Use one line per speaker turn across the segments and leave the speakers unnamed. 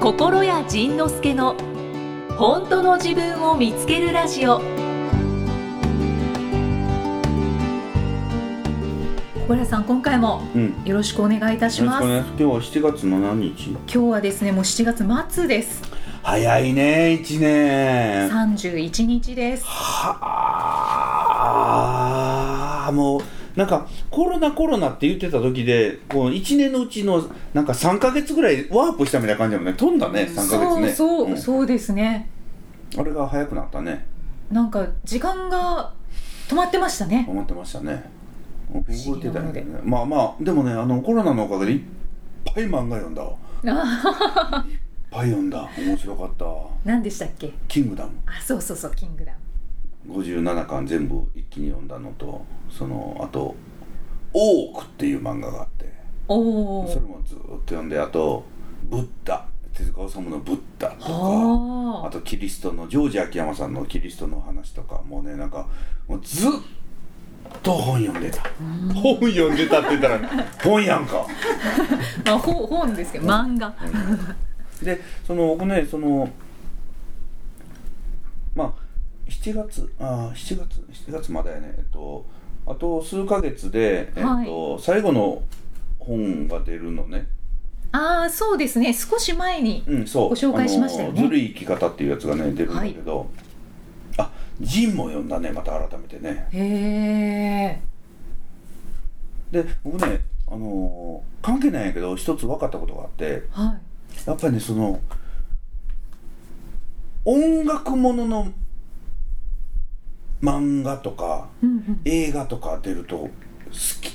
心谷仁之助の本当の自分を見つけるラジオ。小倉さん今回も
うん。
よろしくお願いいたします。
よろしくお願いします。今日は7月の何日？
今日はですねもう7月末です。
早いね1年。
31日です。
はあもうなんかコロナコロナって言ってた時でこう1年のうちのなんか3か月ぐらいワープしたみたいな感じだもんね。飛んだね3か月ね。
そうそう、
ん。
そうですね。
あれが早くなったね。
なんか時間が止まってましたね。
思ってましたね。
思議
動いてたよね。まあまあでもねあのコロナのおかげでいっぱい漫画読んだわ。いっ
あ
ぱい読んだ。面白かった。
何でしたっけ「
キングダム。
あそうそうそうキングダム」
57巻全部一気に読んだのとそのあと「オーク」っていう漫画があってそれもずっと読んであと「ブッダ」手塚治虫の「ブッダ」とか
あ。
あとキリストのジョージ秋山さんのキリストの話とかもうねなんかもうずっと本読んでた。本読んでたって言ったら本やんか。
まあ本本ですけど漫画。
でその僕ねそのまあ7月？あー7月。7月まだやね。えっとあと数ヶ月で、えっと最後の本が出るのね。
ああそうですね。少し前に
うんそう。
ご紹介しましたよね。
あのずるい生き方っていうやつがね出るんだけど、あジンも読んだねまた改めてね。
へえ
で僕ねあのー関係ないんやけど一つ分かったことがあって。
はい。
やっぱりねその音楽ものの漫画とか
うんうん。
映画とか出ると好き。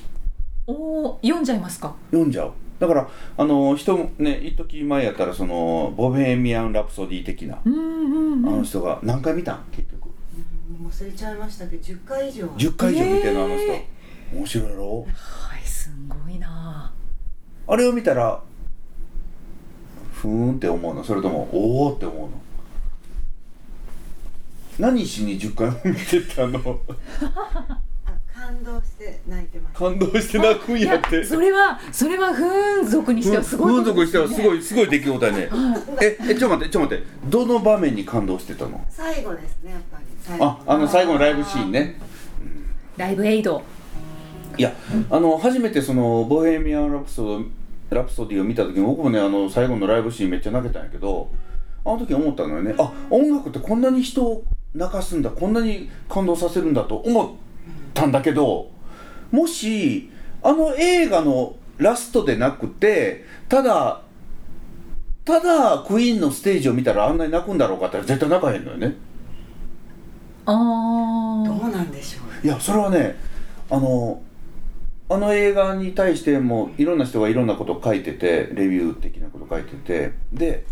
おお読んじゃいますか？
読んじゃう。だからあの人ね一時前やったらそのボヘミアン・ラプソディ的な
うんうんうん。
あの人が何回見たん？結局。
うん忘れちゃいましたけど10回以上。
10回以上見てるのあの人。
へ
面白いやろ？
はいすごいな。
あれを見たらふーんって思うの。それともおおって思うの？何しに10回も見てたの？
あ感動して泣いてます。
感動して泣くんやって。
それはそれは風俗にしてはすごい
風俗してはすご
い
い。すごい出来事やね。ええちょっと待ってちょっと待って。どの場面に感動してたの？
最後ですねやっぱり。最後
ああの最後のライブシーンね。
ライブエイド。
いやあの初めてその「ボヘミアン・ラプソラプソディ」を見た時に僕もねあの最後のライブシーンめっちゃ泣けたんやけどあの時思ったのよね。あ音楽ってこんなに人を泣かすんだこんなに感動させるんだと思ったんだけどもしあの映画のラストでなくてただただクイーンのステージを見たらあんなに泣くんだろうかって絶対泣かへんのよね。
ああ
どうなんでしょう。
いやそれはねあのあの映画に対してもいろんな人がいろんなことを書いててレビュー的なこと書いてて。で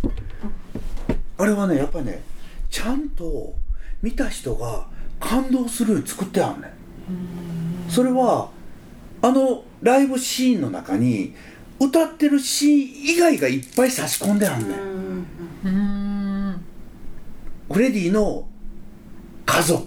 あれはねやっぱりねちゃんと見た人が感動する作ってあんねん。それはあのライブシーンの中に歌ってるシーン以外がいっぱい差し込んであんねん。フレディの家族。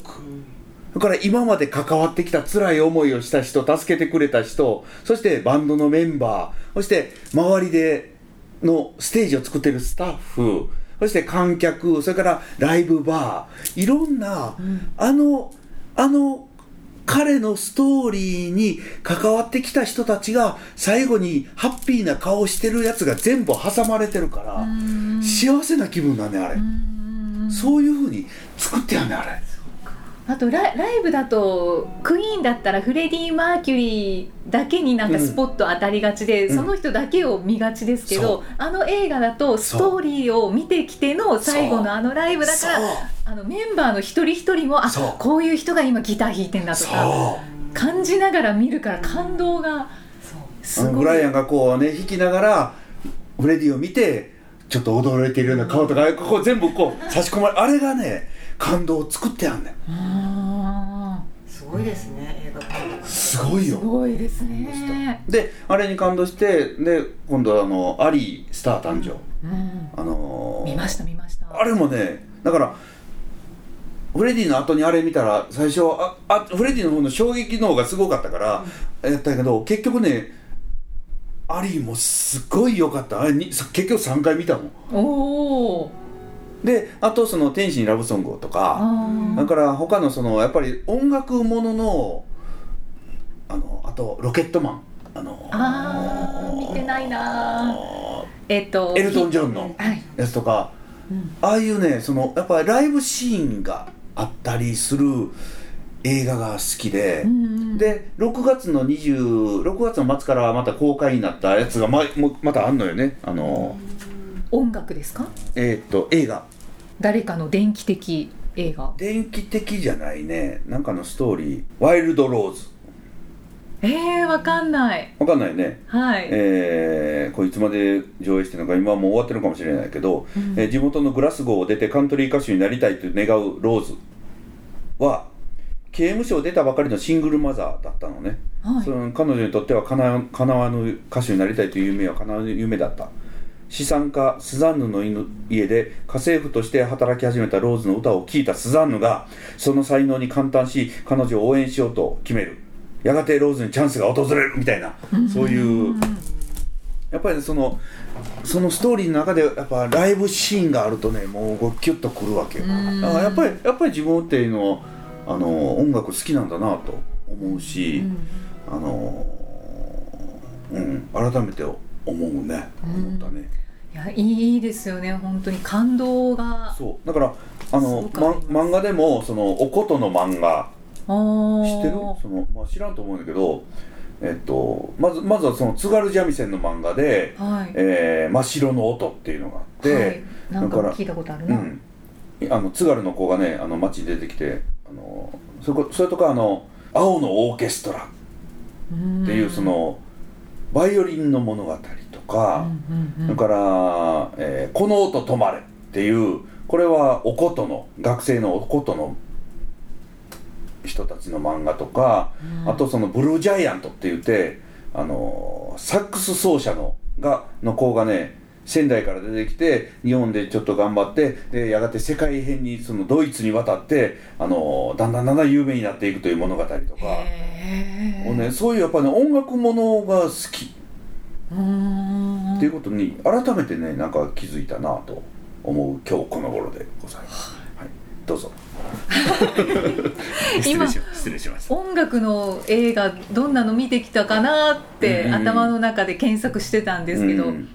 それから今まで関わってきた辛い思いをした人助けてくれた人そしてバンドのメンバーそして周りでのステージを作ってるスタッフそして観客それからライブバーいろんな、あのあの彼のストーリーに関わってきた人たちが最後にハッピーな顔してるやつが全部挟まれてるから幸せな気分だねあれ。そういうふうに作ってやんねあれ
あとライライブだとクイーンだったらフレディ・マーキュリーだけになんかスポット当たりがちで、
うん。
その人だけを見がちですけ
そ
ど、あの映画だとストーリーを見てきての最後のあのライブだからあのメンバーの一人一人もあこういう人が今ギター弾いてんだとか感じながら見るから感動がすごい。
ブライアンがこうね弾きながらフレディを見てちょっと驚いているような顔とかここ全部こう差し込まれあれがね感動を作ってやんね
すごいですね映画館
ーす
すごいよ。
ごいですね。
であれに感動してで今度はあのアリースター誕生、
うん、
あのー
見ました見ました。
あれもねだからフレディの後にあれ見たら最初ああフレディの方の衝撃の方がすごかったから、やったけど結局ねアリーもすごい良かった。あれに結局3回見たの
おお
であとその「天使にラブソングを」とか
あ
だから他のそのやっぱり音楽もののあのあと「ロケットマン」あの
あー見てないなえっと
エルトン・ジョンの
はい。
やつとか
うん。
ああいうねそのやっぱりライブシーンがあったりする映画が好きで、
うん
で6月の26月の末からまた公開になったやつがまもまたあんのよね。あの
音楽ですか？
えーっと映画。
誰かの電気的映画。
電気的じゃないね。なんかのストーリー「ワイルドローズ
えー、わかんない」
わかんないね。
はい、
えー、これいつまで上映してるのか今はもう終わってるかもしれないけど、
うん。
えー地元のグラスゴーを出てカントリー歌手になりたいと願うローズは刑務所を出たばかりのシングルマザーだったのね、
はい。
その彼女にとってはかな叶わぬ歌手になりたいという夢は叶わぬ夢だった資産家スザンヌの家で家政婦として働き始めたローズの歌を聴いたスザンヌがその才能に感嘆し彼女を応援しようと決める。やがてローズにチャンスが訪れるみたいなそういうやっぱりねそのそのストーリーの中でやっぱライブシーンがあるとねもうこうキュッとくるわけよ。
うん。
だからやっぱりやっぱり自分っていうのはあの音楽好きなんだなと思うし、あのうん改めて思うね。思ったね、
いやいいですよね。本当に感動が。
そう。だからあのま漫画でもそのおことの漫画。
お
知ってる？その、まあ、知らんと思うんだけどえっとまずまずはその津軽三味線の漫画で
はい、
えー真っ白の音っていうのがあって、
はい、なんか聞いたことあるな、
うん、あの津軽の子がねあの街に出てきてあのそこそれとかあの「青のオーケストラ」っていうそのバイオリンの物語とか、
うんうんうん。
それから、えーこの音止まれ」っていうこれはおことの学生のおことの人たちの漫画とか、
うん。
あとそのブルージャイアントって言ってあのサックス奏者のがの子がね仙台から出てきて日本でちょっと頑張ってでやがて世界編にそのドイツに渡ってあのだんだんだんだん有名になっていくという物語とか、ね、そういうやっぱね音楽ものが好き。
うーん。
っていうことに改めてねなんか気づいたなと思う今日この頃でございます、はい、どうぞ。失
今
礼し失礼しました
音楽の映画どんなの見てきたかなって頭の中で検索してたんですけど、
うん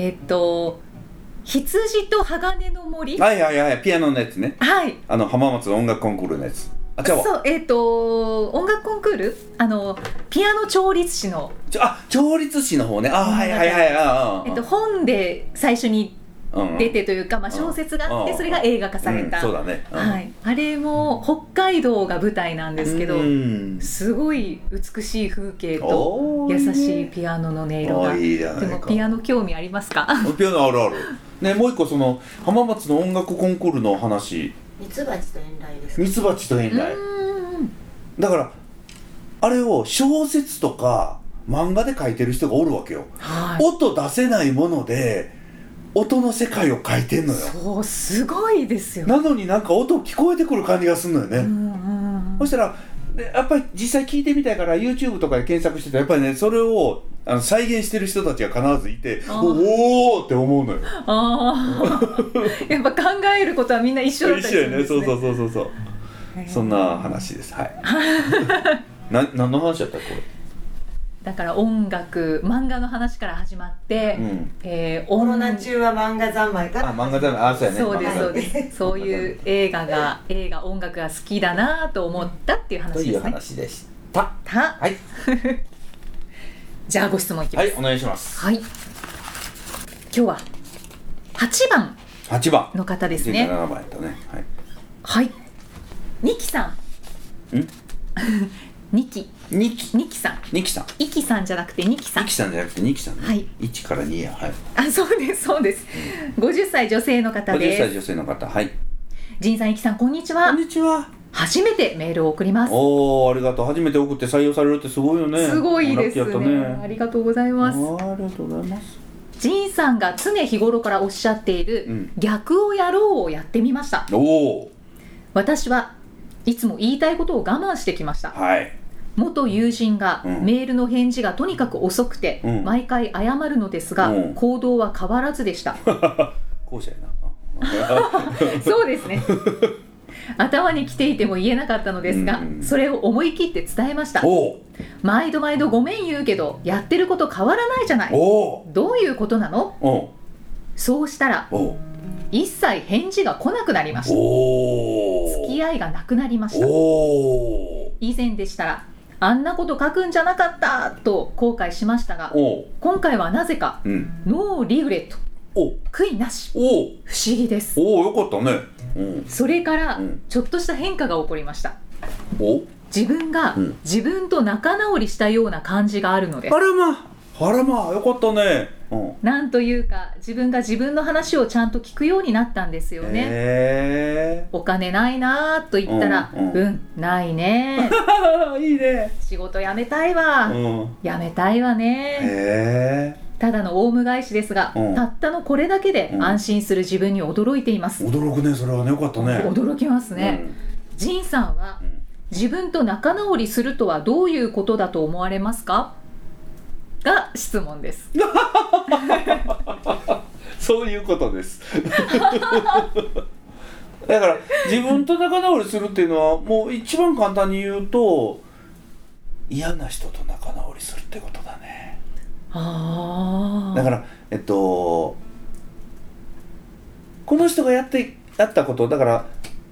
えっと「羊と鋼の森」
はいはいはいピアノのやつね。
はい。
あの浜松音楽コンクールのやつ。あちゃうわ。
そうえっ、と音楽コンクール？あのピアノ調律師の、
あ調律師の方ね。あはいはいはいああ。
えっと、本で最初に出てというか、まあ、小説があって
うん
それが映画化された、
うんそうだね、うん。
はい、あれも北海道が舞台なんですけど、
うん。
すごい美しい風景と優しいピアノの音色が。でもピアノ興味ありますか？
ピアノあるある。ねもう一個その浜松の音楽コンクールの話。
ミツバチと遠雷です。か
ミツバチと遠
う
雷だからあれを小説とか漫画で書いてる人がおるわけよ、
はい。
音出せないもので音の世界を書いてんのよ。
そうすごいですよ。
なのになんか音聞こえてくる感じがするのよね、
うんうん
そしたらでやっぱり実際聞いてみたいから YouTube とかで検索してたらやっぱりねそれをあの再現してる人たちが必ずいておおって思うのよ。
ああ やっぱ考えることはみんな一緒だったりするんですね。
そうそうそうそうそう。
へー。
そんな話です。はい。な何の話やったこ
だから音楽漫画の話から始まって、
れうん。
えー
コロ
音
ナ中は漫画三昧から
あ漫画だなあそうやね。
そうですそうです。そういう映画が映画音楽が好きだなと思ったっていう
という
話ですね。
話でした。
た。
はい。
じゃあご質問いきます。
はいお願いします。
はい、今日は8番。
8番。
の方ですね。
7番やったね。はい。
はい。ニキさん。
ん？
ニキ
ニキ
ニキさん。
ニキさん。
イキさんじゃなくてニキさん。
ニキさんじゃなくてニキさんね。
はい。
1から2やはい。
あそうですそうです。50歳女性の方
50
です。
歳女性の方はい。
ジンさんイキさんこんにち
こ
は
んにちは。
初めてメールを送ります。
おおありがとう。初めて送って採用されるってすごいよね。
すごいです
ラッキー
ね
やった
ありがとうございます。
ありがとうございます。
ジンさんが常日頃からおっしゃっている、
うん。
逆をやろうをやってみました。
おお
私はいつも言いたいことを我慢してきました。
はい
元友人が
うん。
メールの返事がとにかく遅くて、
うん。
毎回謝るのですが、
うん。
行動は変わらずでした。
後者やな。
そうですね。頭に来ていても言えなかったのですが、
うん。
それを思い切って伝えました。毎度毎度ごめん言うけどやってること変わらないじゃない。どういうことなの？そうしたら一切返事が来なくなりました。
お
付き合いがなくなりました。
お
以前でしたらあんなこと書くんじゃなかったと後悔しましたが今回はなぜか
うん。
ノーリグレット。
お
悔いなし。
おう。
不思議です。
おうよかったね。うん。
それから
うん。
ちょっとした変化が起こりました。
お
自分が
うん。
自分と仲直りしたような感じがあるのです。
あらま。あらまよかったね。うん。
なんというか自分が自分の話をちゃんと聞くようになったんですよね、
へ
お金ないなーと言ったら、
う
うん。ん、ないね。
え いいね。
仕事辞めたいわ、
うん。
辞めたいわね。
へえ
ただのオウム返しですが、
うん。
たったのこれだけで
うん。
安心する自分に驚いています、
驚くねそれはねよかったね。
驚きますね、ジンさんは
うんうん。
自分と仲直りするとはどういうことだと思われますか？が質問です。
そういうことです。だから自分と仲直りするっていうのはもう一番簡単に言うと嫌な人と仲直りするってことだね。
あ
だからえっとこの人がやってやったことだから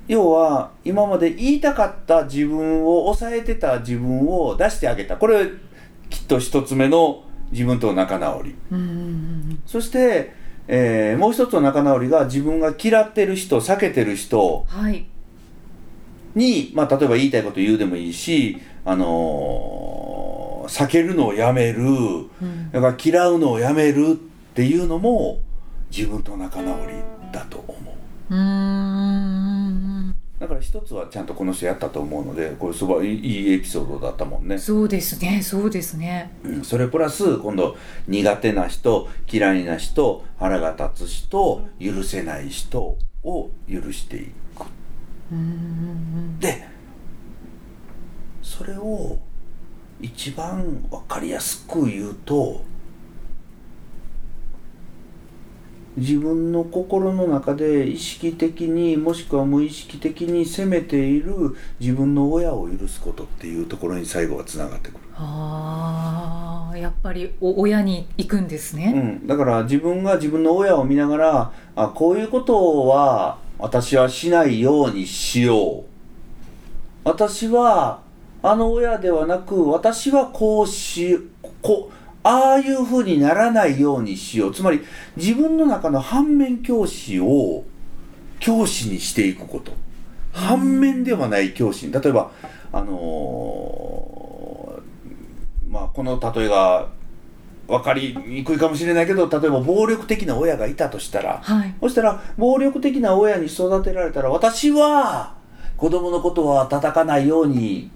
要は今まで言いたかった自分を抑えてた自分を出してあげた。これきっと一つ目の自分との仲直り。
うんうん
そして、えーもう一つの仲直りが自分が嫌ってる人避けてる人。
はい。
に、まあ、例えば言いたいこと言うでもいいし、あのー避けるのをやめる。
うん。
だから嫌うのをやめるっていうのも自分と仲直りだと思う。
う
だから一つはちゃんとこの人やったと思うのでこれすごいいいエピソードだったもんね、
そうですね。そうですね。
うん、それプラス今度苦手な人嫌いな人腹が立つ人許せない人を許していく。でそれを一番分かりやすく言うと自分の心の中で意識的にもしくは無意識的に責めている自分の親を許すことっていうところに最後はつながってくる、
あーやっぱりお親に行くんです
う
ね、
ん、だから自分が自分の親を見ながらあこういうことは私はしないようにしよう。私はあの親ではなく私はこうしこうああいうふうにならないようにしよう。つまり自分の中の反面教師を教師にしていくこと。反面ではない教師。に例えばあのーまあこの例えが分かりにくいかもしれないけど例えば暴力的な親がいたとしたら。
はい。
そしたら暴力的な親に育てられたら私は子供のことは叩かないように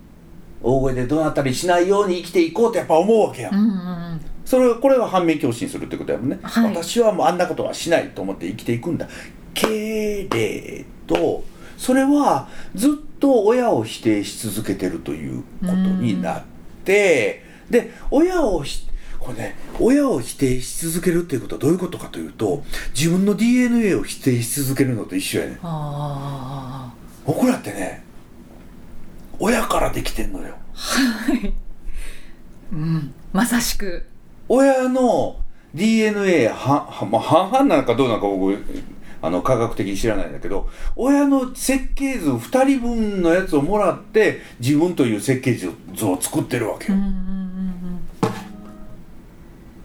大声で怒鳴ったりしないように生きていこうってやっぱ思うわけやん、
うんうんうん。
それこれは反面教師にするってことやもんね、
はい。
私はもうあんなことはしないと思って生きていくんだ。けれどそれはずっと親を否定し続けてるということになってで親をひこれね親を否定し続けるっていうことはどういうことかというと自分の DNA を否定し続けるのと一緒やねん。
あ
僕らってね親からできてんのよ。
あはい。うん。まさしく。
親の DNA はは、まあ、半々なのかどうなのか僕あの科学的に知らないんだけど親の設計図2人分のやつをもらって自分という設計図を作ってるわけよ、
うんうんうん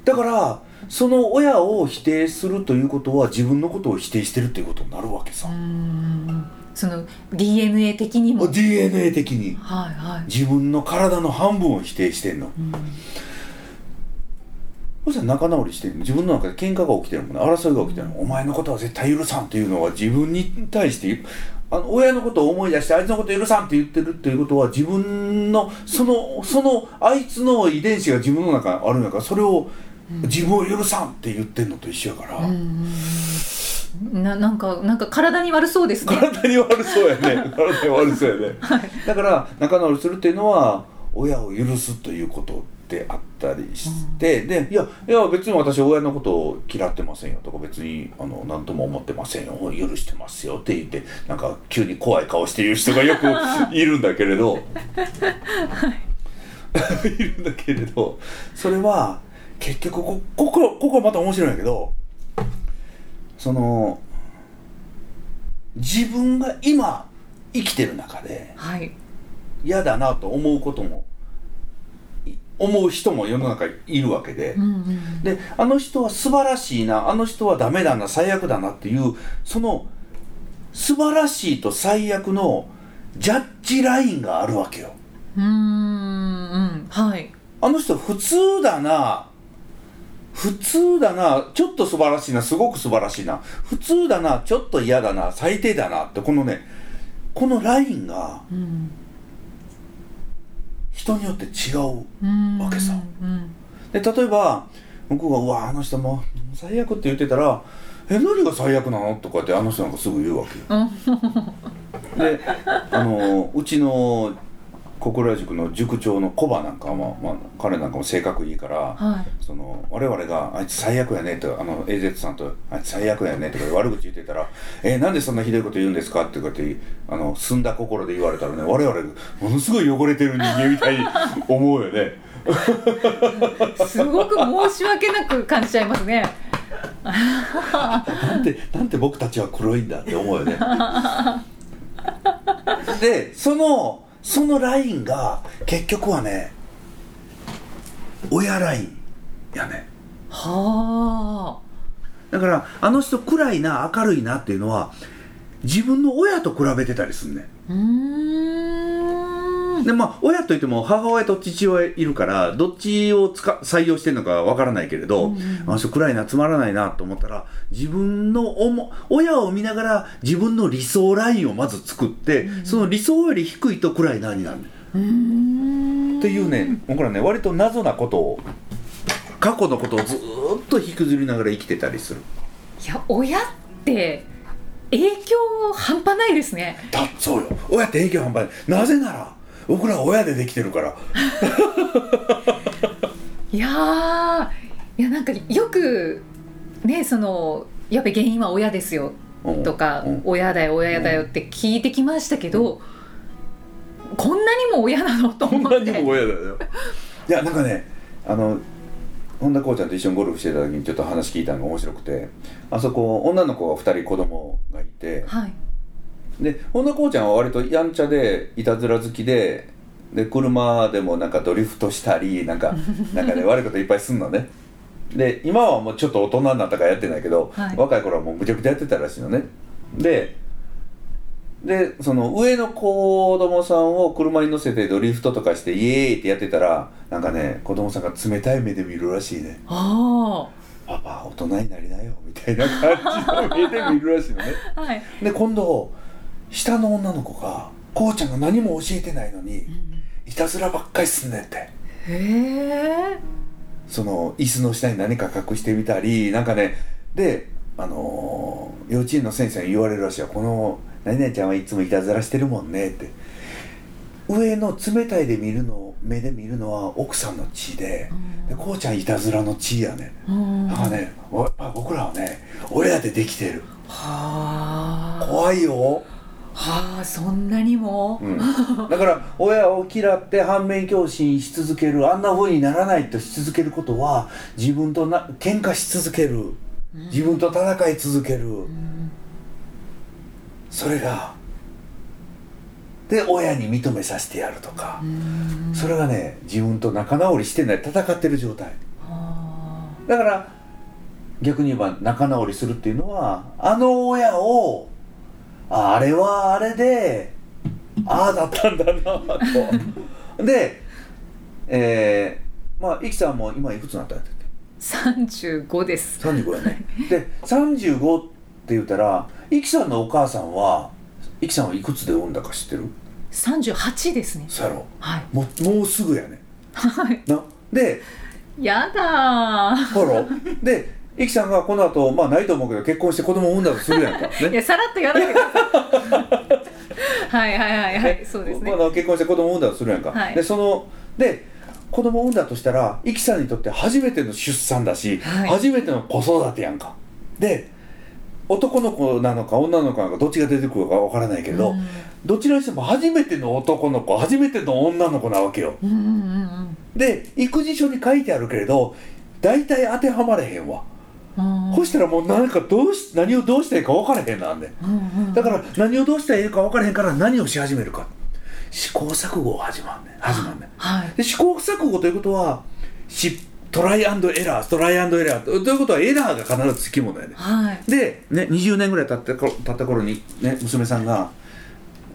だからその親を否定するということは自分のことを否定してるっていうことになるわけさ。
うん、うんその DNA 的にも。
DNA 的に。
はいはい。
自分の体の半分を否定してんの。
うん。
そしたら仲直りしてんの。自分の中で喧嘩が起きてるもんね。争いが起きてるの、お前のことは絶対許さんっていうのは自分に対してあの親のことを思い出してあいつのこと許さんって言ってるっていうことは自分のそのそのあいつの遺伝子が自分の中にあるんやからそれを自分を許さんって言ってんのと一緒やから、
うんうんうんななんかなんか体に悪そうですね。
体に悪そうやね。体に悪そうやね、だから仲直りするっていうのは親を許すということであったりして、で「いやいや別に私親のことを嫌ってませんよ」とか「別にあの何とも思ってませんよ。許してますよ」って言ってなんか急に怖い顔して言う人がよく いるんだけれど、い、るんだけれど。それは結局こここここはまた面白いんだけどその自分が今生きてる中で
はい。
嫌だなと思うこともい思う人も世の中にいるわけで、
うんうん。
であの人は素晴らしいなあの人はダメだな最悪だなっていうその素晴らしいと最悪のジャッジラインがあるわけよ。
うーんうん。はい。
あの人普通だな普通だなちょっと素晴らしいなすごく素晴らしいな。普通だなちょっと嫌だな最低だなってこのねこのラインが
うん
人によって違う
うん
わけさ。
うん。
で例えば向こうが「うわあの人もう最悪」って言ってたら「え何が最悪なの?」とかってあの人なんかすぐ言うわけよ。であのうちの小倉塾の塾長のコバなんかも、まあ、彼なんかも性格いいから、
はい
その我々が「あいつ最悪やね」とあの AZ さんと「あいつ最悪やね」とか悪口言ってたら「えなんでそんなひどいこと言うんですか?」ってこうやってあの澄んだ心で言われたらね我々ものすごい汚れてる人間みたいに思うよね。
すごく申し訳なく感じちゃいますね
なんでなんで僕たちは黒いんだって思うよねでそのそのラインが結局はね親ラインやね。
は
だからあの人暗いな明るいなっていうのは自分の親と比べてたりすんね
ん
でまあ親といっても母親と父親いるからどっちを使採用してるのかわからないけれど、
うんうん
あ暗いなつまらないなと思ったら自分の思親を見ながら自分の理想ラインをまず作って、その理想より低いと暗いなになる、っていうね僕らね割と謎なことを過去のことをずーっと引きずりながら生きてたりする。
いや親って影響半端ないですね。
だそうよ。親って影響半端ない。なぜなら僕らは親でできてるから。
いやーいやなんかよくねそのやっぱり原因は親ですよ
うん。
とか、
うん。
親だよ親だよって聞いてきましたけど、こんなにも親なのと
こん
思って。
なにも親だよ。いやなんかねあの本田こうちゃんと一緒にゴルフしてた時にちょっと話聞いたのが面白くてあそこ女の子が2人子供がいて
はい
で本田こうちゃんは割とやんちゃでいたずら好きでで車でもなんかドリフトしたりなんか なんかね悪いこといっぱいすんのね。で今はもうちょっと大人になったからやってないけど、
はい。
若い頃はもうむちゃくちゃやってたらしいのね。ででその上の子供さんを車に乗せてドリフトとかしてイエーイってやってたらなんかね子供さんが冷たい目で見るらしいね。
あ「
パパ大人になりなよ」みたいな感じの目で見るらしいのね。
あ はい、
で今度下の女の子がこうちゃんが何も教えてないのにいたずらばっかりすんねんって。
へえ。
その椅子の下に何か隠してみたりなんかねであのー幼稚園の先生に言われるらしいよこの何々ちゃんはいつもいたずらしてるもんねって。上の冷たいで見るの目で見るのは奥さんの血ででこうちゃんいたずらの血やね
うん。
だからねおやっぱ僕らはね親でできてる。
はあ。
怖いよ
はあそんなにも、
うん、だから親を嫌って反面教師にし続けるあんな風にならないとし続けることは自分とな喧嘩し続ける。自分と戦い続ける、それがで親に認めさせてやるとか、それがね自分と仲直りしてない戦ってる状態。
は
だから逆に言えば仲直りするっていうのはあの親をああれはあれでああだったんだなと。でえー、まあイキさんも今いくつになったんだっけ？
あ35です。
35やね。で35って言ったらイキさんのお母さんはイキさんはいくつで産んだか知ってる
？38ですね。
そうやろ。
はい。
もうもうすぐやね。
はい。
なで
やだー。
ほら。でイキさんがこの後まあないと思うけど結婚して子供を産んだとするやんか、ね。
いやさらっと言わないでください。はいはいはいはい。そうですね。
まだ結婚して子供を産んだとするやんか、
はい。
でそので子供を産んだとしたらイキさんにとって初めての出産だし、
はい。
初めての子育てやんか。で男の子なのか女の子なのかどっちが出てくるかわからないけど、
うん。
どちらにしても初めての男の子初めての女の子なわけよ。
うんうんうん
で育児書に書いてあるけれど大体当てはまれへんわ、
うん
そしたらもう何かどうし何をどうしたらいいか分からへんなんで
うんうん。
だから何をどうしたらいいか分からへんから何をし始めるか。試行錯誤が始まんねん。始まんねん。
はい。
で試行錯誤ということはしトライアンドエラートライアンドエラーということはエラーが必ずつきものやね
はい。
で、ね、20年ぐらい経った頃経った頃に、ね、娘さんが「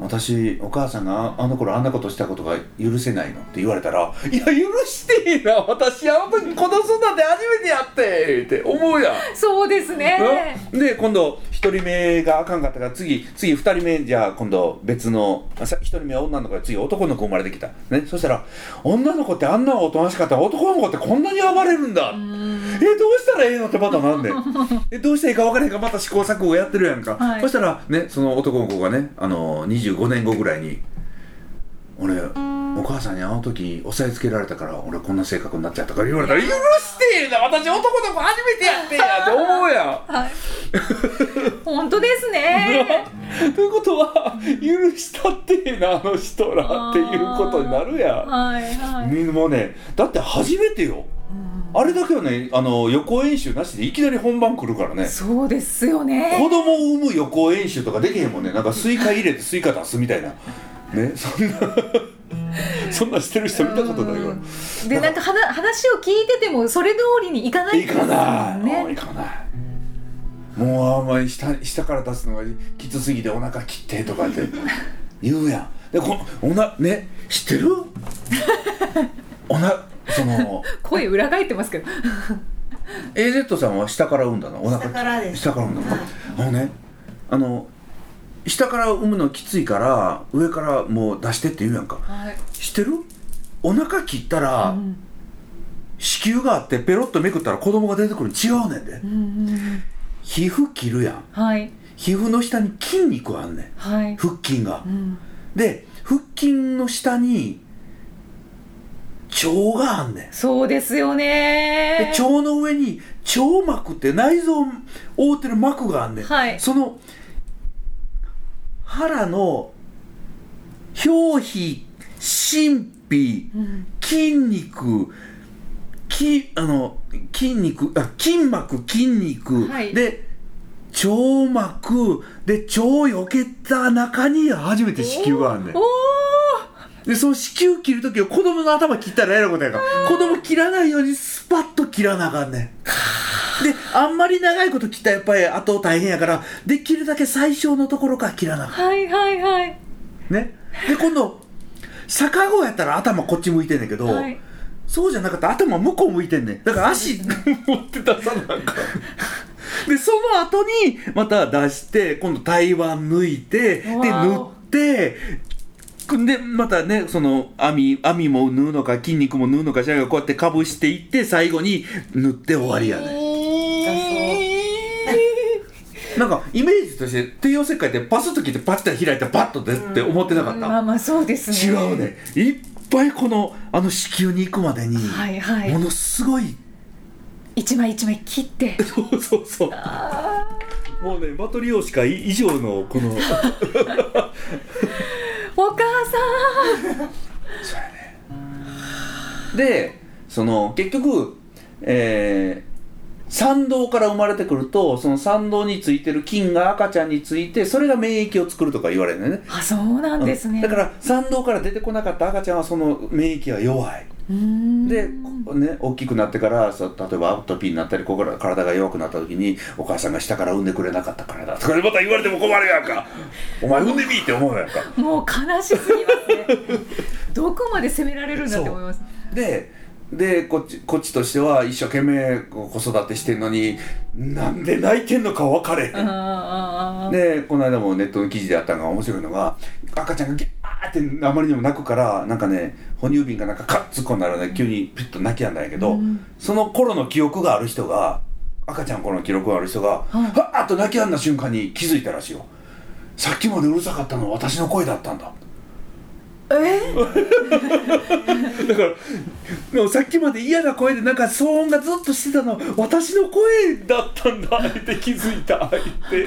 私お母さんがああの頃あんなことしたことが許せないの?」って言われたら「いや許してえな私あの時子供育て初めてやって」って思うやん。
そうですね
で今度1人目があかんかったから次次2人目じゃあ今度別のあさ1人目は女の子で次男の子生まれてきた、ね、そしたら女の子ってあんなおとなしかったら男の子ってこんなに暴れるんだ。えどうしたらええのってまたなんで。えどうしたらいいか分からへんからまた試行錯誤やってるやんか、
はい。
そしたらねその男の子がねあの25年後ぐらいに「俺お母さんにあの時押さえつけられたから俺こんな性格になっちゃったから言われたら「許してえな私男の子初めてやってんや」って思うやん。
はい。本当ですね。
ということは許したってえなあの人らっていうことになるや
はいはい。
もうねだって初めてよ。あれだけはねあの予行演習なしでいきなり本番来るからね。
そうですよね。
子供を産む予行演習とかできへんもんね。なんかスイカ入れてスイカ出すみたいなねそんな そんなんしてる人見たことないわ。
うん。でなんか話話を聞いててもそれ通りにいかない
いかない、もう
ね
い。かない。もうあんまり下下から出すのがきつすぎてお腹切ってとかって。言うやん。でこおなね知ってる？おなその
声裏返ってますけど。
AZ さんは下から産んだの？お腹。
下からです。
下から産んだの、
はい。
あのねあの下から産むのきついから上からもう出してって言うやんか。
はい。
知ってる？お腹切ったら、
うん
子宮があってペロッとめくったら子供が出てくるの違うねんで。
うんうん
皮膚切るやん。
はい。
皮膚の下に筋肉あんねん。
はい。
腹筋が。
うん。
で腹筋の下に腸があんねん。
そうですよ
で
ね
腸の上に腸膜って内臓を覆ってる膜があんねん、
はい。
その腹の表皮真皮
うん
筋肉きあの筋肉あ筋膜筋肉、
はい。
で腸膜で腸をよけた中に初めて子宮があんねん。でその子宮切る時は子供の頭切ったらえらいことやから子供切らないようにスパッと切らなあかんねんであんまり長いこと切ったらやっぱり後大変やからできるだけ最小のところから切らな
はいはいはい。
ね。で今度逆子やったら頭こっち向いてんねんけど、
はい。
そうじゃなかったら頭向こう向いてんねん。だから足持って出さなあかん。でその後にまた出して今度台湾抜いてで塗ってでまたねその網網も縫うのか筋肉も縫うのかしらがこうやってかぶしていって最後に塗って終わりやねなんかイメージとして帝王切開ってパスッと切ってパッて開いてパッと出って思ってなかった、
まあまあそうですね。
違うね。いっぱいこのあの子宮に行くまでに、
はいはい。
ものすごい
一枚一枚切って。
そうそうそう。
あ
もうねマトリオーシカ以上のこの
ー お母さん。
でその結局えー産道から生まれてくるとその産道についてる菌が赤ちゃんについてそれが免疫を作るとか言われるんだよね。
あそうなんですね。
だから産道から出てこなかった赤ちゃんはその免疫が弱い。で、こね、大きくなってから例えばアトピーになったりここから体が弱くなった時にお母さんが下から産んでくれなかったからだとかまた言われても困るやんか。お前産んでみーって思うやんか。
もう悲しすぎますね。どこまで責められるんだって思います。
ででこっちこっちとしては一生懸命こう子育てしてんのになんで泣いてんのか分かれへん。でこの間もネットの記事であったのが面白いのが赤ちゃんがギャーってあまりにも泣くからなんかね哺乳瓶がなんかカッ突っ込んだらね急にピッと泣きやんだんやけど、
うん
その頃の記憶がある人が赤ちゃんの頃の記録がある人が、
はい。
はーっと泣きやんだ瞬間に気づいたらしいよ。さっきまでうるさかったのは私の声だったんだ
え
だからでもさっきまで嫌な声でなんか騒音がずっとしてたの私の声だったんだって気づいたって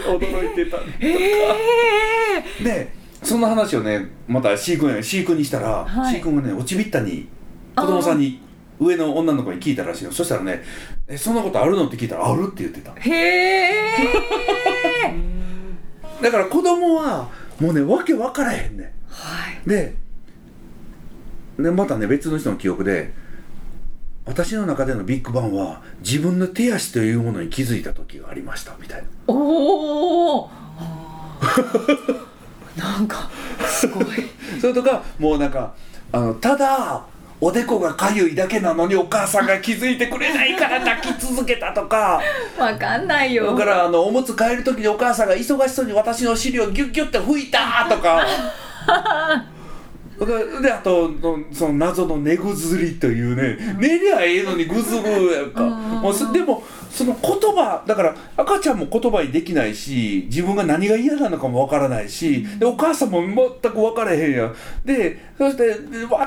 驚いてた。
え え
でそんな話をねまた飼育員飼育にしたら、
はい。
飼育員がね落ちびったに子供さんに上の女の子に聞いたらしいよそしたらね「えそんなことあるの?」って聞いたら「ある」って言ってた。
へえ
だから子供はもうねわけ分からへんね
はい。
んででまたね別の人の記憶で私の中でのビッグバンは自分の手足というものに気づいた時がありましたみたいな。
おおなんかすごい。
それとかもうなんかあのただおでこがかゆいだけなのにお母さんが気づいてくれないから 泣き続けたとか。
わかんないよ。
だからあのおむつ替える時にお母さんが忙しそうに私の尻をギュッギュッて拭いたとか であとのその謎の寝ぐずりというね寝りゃええのにぐずぐやんか。もうそでもその言葉だから赤ちゃんも言葉にできないし自分が何が嫌なのかもわからないしでお母さんも全く分からへんやん。でそしてで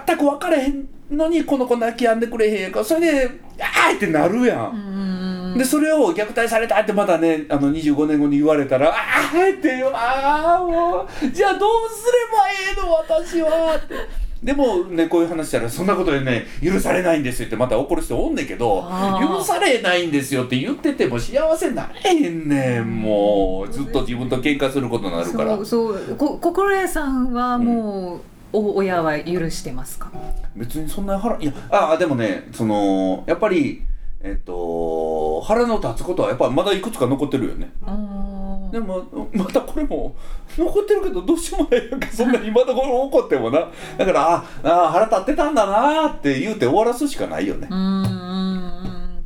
全く分からへんのにこの子泣き止んでくれへんやんか。それで「あー!」ってなるやん。でそれを虐待されたってまたねあの25年後に言われたら「ああ!」って「ああもう。じゃあどうすればええの私は」って。でもねこういう話したらそんなことでね許されないんですよってまた怒る人おんねんけど許されないんですよって言ってても幸せになれへんねんもう。ずっと自分と喧嘩することになるから。
そうそう。こ心得さんはもう、お親は許してますか？
別にそんな腹いやああでもねそのやっぱりえっと腹の立つことはやっぱまだいくつか残ってるよね。
あ
でもまたこれも残ってるけどどうしようもないやんかそんなにまだこれ怒ってもな。だからああ腹立ってたんだなって言うて終わらすしかないよね。
うーん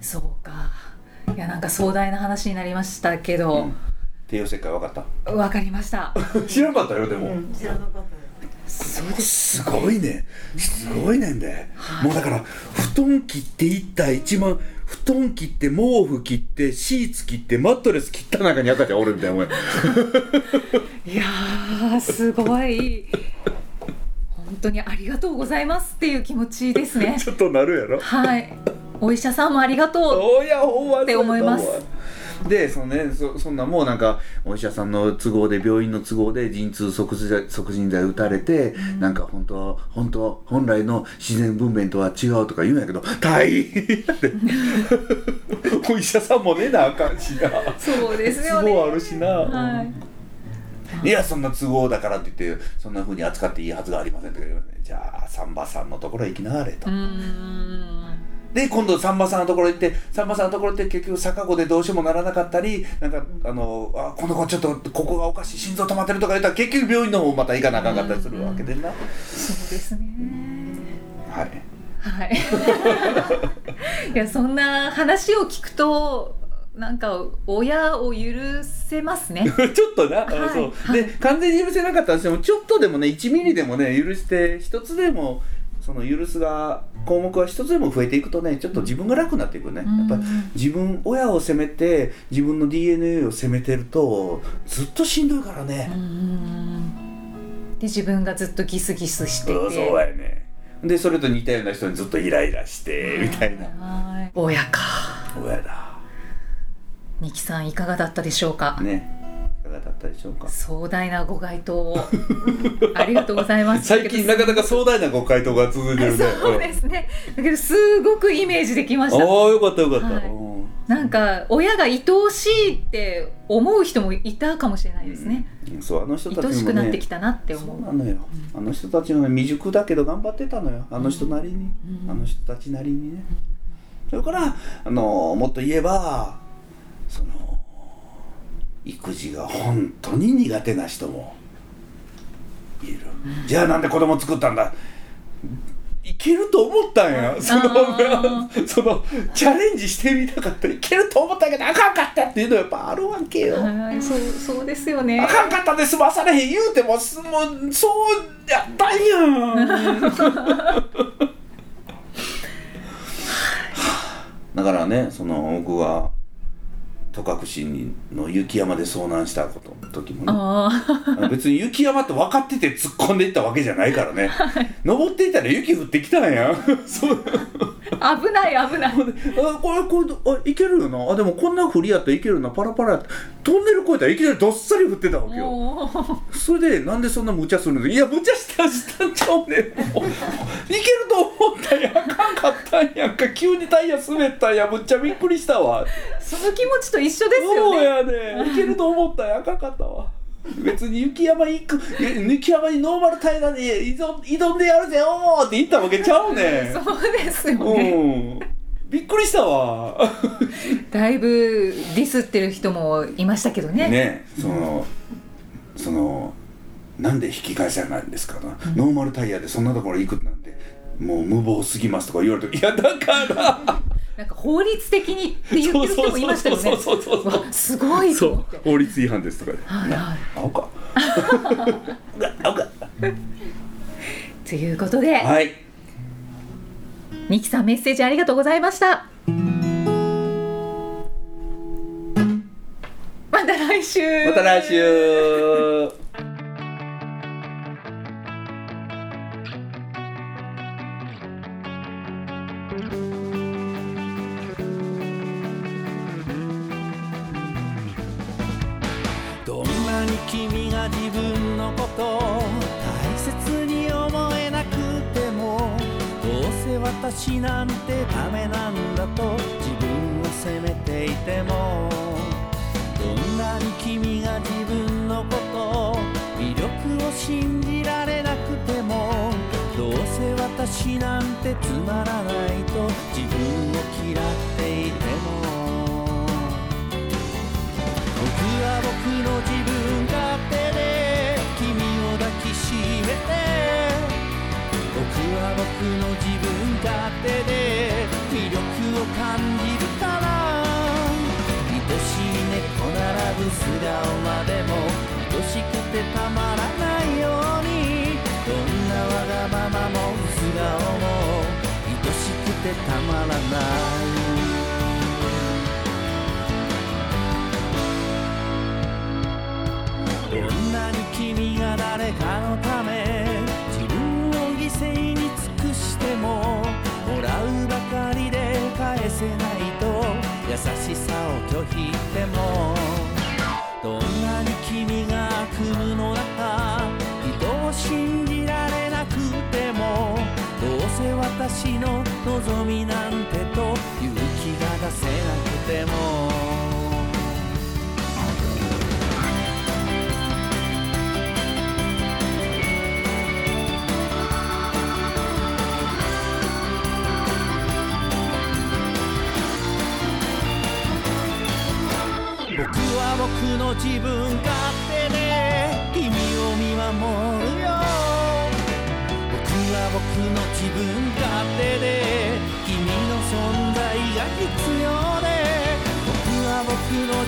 そうか。いやなんか壮大な話になりましたけど、
うん。帝王切開分かっ
わかりました。
た 知らなかったよでも、
知らなかったです
そうです
すごいね。すごいねんで、もうだから布団切っていった一番布団切って毛布切ってシーツ切ってマットレス切った中に赤ちゃんおるみたいなお前。
いやーすごい。本当にありがとうございますっていう気持ちですね。
ちょっとなるやろ。
はい。お医者さんもありがとうって思います
でそのねそそんなもうなんかお医者さんの都合で病院の都合で陣痛促進剤打たれて、なんか本当は本当は本来の自然分娩とは違うとか言うんやけど大変やで。お医者さんもねなあかんしな。
そうですよね。
都合あるしな、
はい。
いやそんな都合だからって言ってそんなふうに扱っていいはずがありませんとか言われてじゃあ産婆さんのところへ行きなはれと、
うーん
で今度さんまさんのところ行ってさんまさんのところって結局逆子でどうしようもならなかったりなんかあのあこの子ちょっとここがおかしい心臓止まってるとか言ったら結局病院の方また行かなあかんかったりするわけでな、
そうですね。
はい。
はい。いやそんな話を聞くとなんか親を許せますね。
ちょっとな、
はい。
そう。
はい
で完全に許せなかったとしてもちょっとでもね1ミリでもね許して一つでもその許すが項目が一つでも増えていくとねちょっと自分が楽になっていくね、
うん。
やっぱ自分親を責めて自分の DNA を責めてるとずっとしんどいからね、
うーんで自分がずっとギスギスしてて。
そうやね。でそれと似たような人にずっとイライラしてみたいな。
はい。親か。
親だ。
ミキさんいかがだったでしょうか、
ね。いかがだったでしょうか？
壮大なご回答を。ありがとうございます。
最近なかなか壮大なご回答が続いてるね。
そうですね。だけどすごくイメージできました。
ああよかったよかった、
はい。
うん。
なんか親が愛おしいって思う人もいたかもしれないですね、
うん。そうあの人たちもね。
愛しくなってきたなって思う。
そうなのよ、あの人たちのね未熟だけど頑張ってたのよ。あの人なりに、
うん。
あの人たちなりにね。それからあのもっと言えばその育児が本当に苦手な人もいる、じゃあなんで子供作ったんだ？いけると思ったんや。その
あ
そのチャレンジしてみたかった。いけると思ったけどあかんかったっていうのはやっぱあるわけよ、
はいそうそうですよね。
あかんかったで済まされへん言うてもすもうそうやったんや。ん だからねその僕は戸隠の雪山で遭難したこと時もね。
あ
別に雪山って分かってて突っ込んでいったわけじゃないからね、登っていたら雪降ってきたんや。そう。
あ危ない危ない。
あこれこれあいけるよな。あでもこんな降りやったらいけるな。パラパラやトンネル越えたらいきなりどっさり降ってたわけよ。それでなんでそんな無茶するの？いや無茶したしたんちゃうねんいけると思ったんやあかんかったんやんか。急にタイヤ滑ったんや。むっちゃびっくりしたわ。
その気持ちと一緒ですよ
そう
ね
やね。いけると思ったんやあかんかったわ別に雪山行くえ雪山にノーマル平らで挑挑んでやるぜおーって言ったわけちゃうねん。
そうですよ
う
ね
ん。びっくりしたわ。
だいぶディスってる人もいましたけどね。
ねそのそのなんで引き返せないんですかな、ノーマルタイヤでそんなところ行くなんてもう無謀すぎますとか言われていやだから
なんか法律的にって言ってる人もいましたよね。
そうそうそうそうそう
わすごいと
そう法律違反ですとか
はいはい。
青か。青か。
ということで、
はい。
ミキさんメッセージありがとうございました。また来週。
また来週
と大切に思えなくてもどうせ私なんてダメなんだと自分を責めていてもどんなに君が自分のこと魅力を信じられなくてもどうせ私なんてつまらないと自分を嫌っていても。僕は僕の自分僕の自分勝手で魅力を感じるから。愛しい猫ならぶ素顔までも愛しくてたまらないように。どんなわがままも素顔も愛しくてたまらない。どんなに君が誰かのためももらうばかりで返せないと優しさを拒否してもどんなに君が悪夢の中人を信じられなくてもどうせ私の望みなんてと勇気の自分勝手で君を見守るよ。僕は僕の自分勝手で君の存在が必要で僕は僕の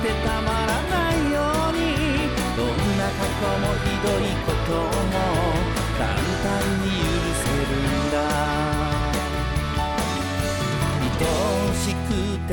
くてたまらないようにどんな過去もひどいことも簡単に許せるんだ。愛しくて